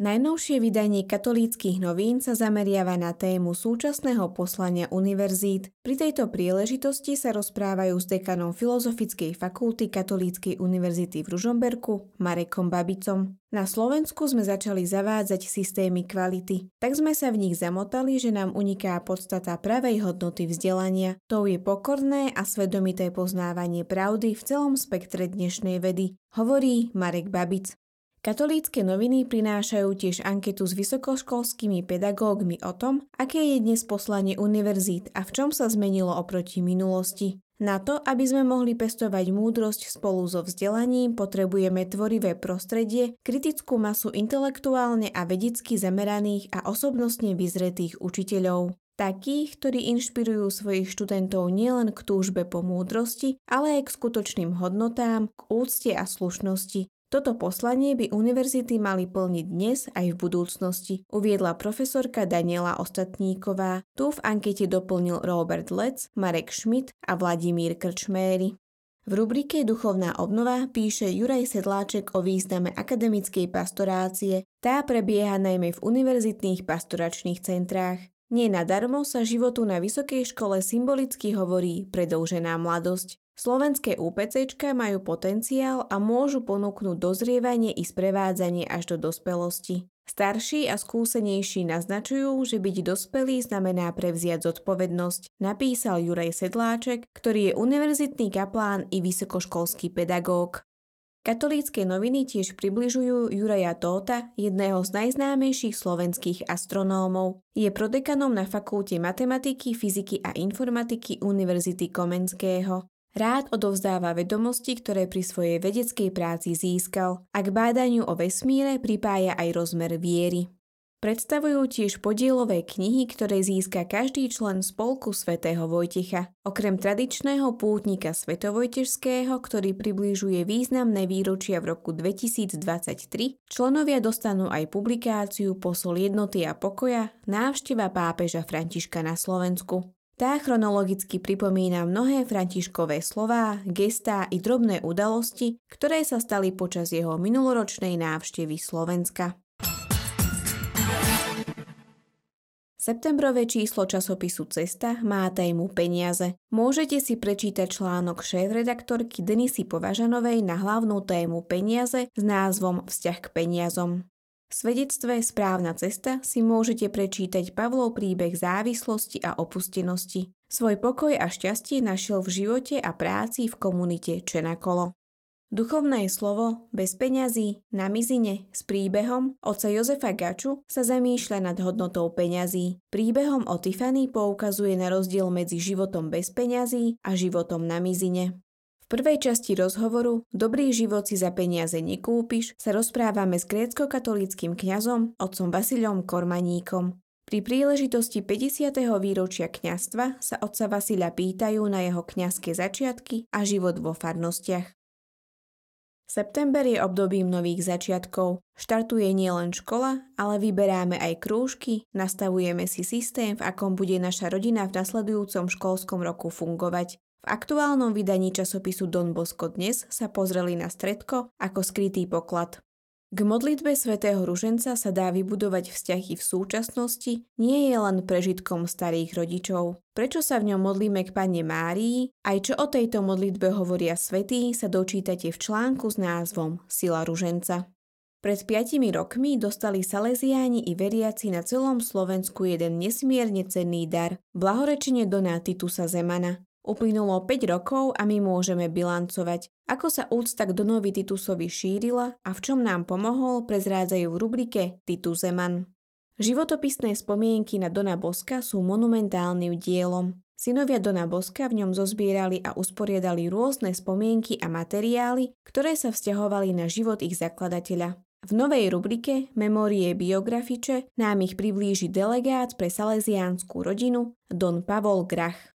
Najnovšie vydanie katolíckých novín sa zameriava na tému súčasného poslania univerzít. Pri tejto príležitosti sa rozprávajú s dekanom Filozofickej fakulty Katolíckej univerzity v Ružomberku Marekom Babicom. Na Slovensku sme začali zavádzať systémy kvality. Tak sme sa v nich zamotali, že nám uniká podstata pravej hodnoty vzdelania. To je pokorné a svedomité poznávanie pravdy v celom spektre dnešnej vedy, hovorí Marek Babic. Katolícke noviny prinášajú tiež anketu s vysokoškolskými pedagógmi o tom, aké je dnes poslanie univerzít a v čom sa zmenilo oproti minulosti. Na to, aby sme mohli pestovať múdrosť spolu so vzdelaním, potrebujeme tvorivé prostredie, kritickú masu intelektuálne a vedecky zameraných a osobnostne vyzretých učiteľov. Takých, ktorí inšpirujú svojich študentov nielen k túžbe po múdrosti, ale aj k skutočným hodnotám, k úcte a slušnosti, toto poslanie by univerzity mali plniť dnes aj v budúcnosti, uviedla profesorka Daniela Ostatníková. Tu v ankete doplnil Robert Lec, Marek Schmidt a Vladimír Krčméry. V rubrike Duchovná obnova píše Juraj Sedláček o význame akademickej pastorácie. Tá prebieha najmä v univerzitných pastoračných centrách. Nie nadarmo sa životu na vysokej škole symbolicky hovorí predlžená mladosť. Slovenské UPCčka majú potenciál a môžu ponúknuť dozrievanie i sprevádzanie až do dospelosti. Starší a skúsenejší naznačujú, že byť dospelý znamená prevziať zodpovednosť, napísal Juraj Sedláček, ktorý je univerzitný kaplán i vysokoškolský pedagóg. Katolícke noviny tiež približujú Juraja Tóta, jedného z najznámejších slovenských astronómov. Je prodekanom na fakulte matematiky, fyziky a informatiky Univerzity Komenského. Rád odovzdáva vedomosti, ktoré pri svojej vedeckej práci získal a k bádaniu o vesmíre pripája aj rozmer viery. Predstavujú tiež podielové knihy, ktoré získa každý člen spolku svätého Vojtecha. Okrem tradičného pútnika svetovojtežského, ktorý približuje významné výročia v roku 2023, členovia dostanú aj publikáciu Posol jednoty a pokoja návšteva pápeža Františka na Slovensku. Tá chronologicky pripomína mnohé Františkové slová, gestá i drobné udalosti, ktoré sa stali počas jeho minuloročnej návštevy Slovenska. Septembrové číslo časopisu Cesta má tému peniaze. Môžete si prečítať článok šéf-redaktorky Denisy Považanovej na hlavnú tému peniaze s názvom Vzťah k peniazom. V svedectve Správna cesta si môžete prečítať Pavlov príbeh závislosti a opustenosti. Svoj pokoj a šťastie našiel v živote a práci v komunite Čenakolo. Duchovné slovo bez peňazí na mizine s príbehom oca Jozefa Gaču sa zamýšľa nad hodnotou peňazí. Príbehom o Tiffany poukazuje na rozdiel medzi životom bez peňazí a životom na mizine prvej časti rozhovoru Dobrý život si za peniaze nekúpiš sa rozprávame s grécko-katolíckým kňazom otcom Vasilom Kormaníkom. Pri príležitosti 50. výročia kňastva sa otca Vasila pýtajú na jeho kňazské začiatky a život vo farnostiach. September je obdobím nových začiatkov. Štartuje nielen škola, ale vyberáme aj krúžky, nastavujeme si systém, v akom bude naša rodina v nasledujúcom školskom roku fungovať. V aktuálnom vydaní časopisu Don Bosco dnes sa pozreli na stredko ako skrytý poklad. K modlitbe svätého Ruženca sa dá vybudovať vzťahy v súčasnosti, nie je len prežitkom starých rodičov. Prečo sa v ňom modlíme k Pane Márii, aj čo o tejto modlitbe hovoria svetí, sa dočítate v článku s názvom Sila Ruženca. Pred piatimi rokmi dostali Salesiáni i veriaci na celom Slovensku jeden nesmierne cenný dar, blahorečenie Dona Titusa Zemana. Uplynulo 5 rokov a my môžeme bilancovať, ako sa úcta k Donovi Titusovi šírila a v čom nám pomohol, prezrádzajú v rubrike Titus Zeman. Životopisné spomienky na Dona Boska sú monumentálnym dielom. Synovia Dona Boska v ňom zozbierali a usporiadali rôzne spomienky a materiály, ktoré sa vzťahovali na život ich zakladateľa. V novej rubrike Memórie biografiče nám ich priblíži delegát pre salesiánsku rodinu Don Pavol Grach.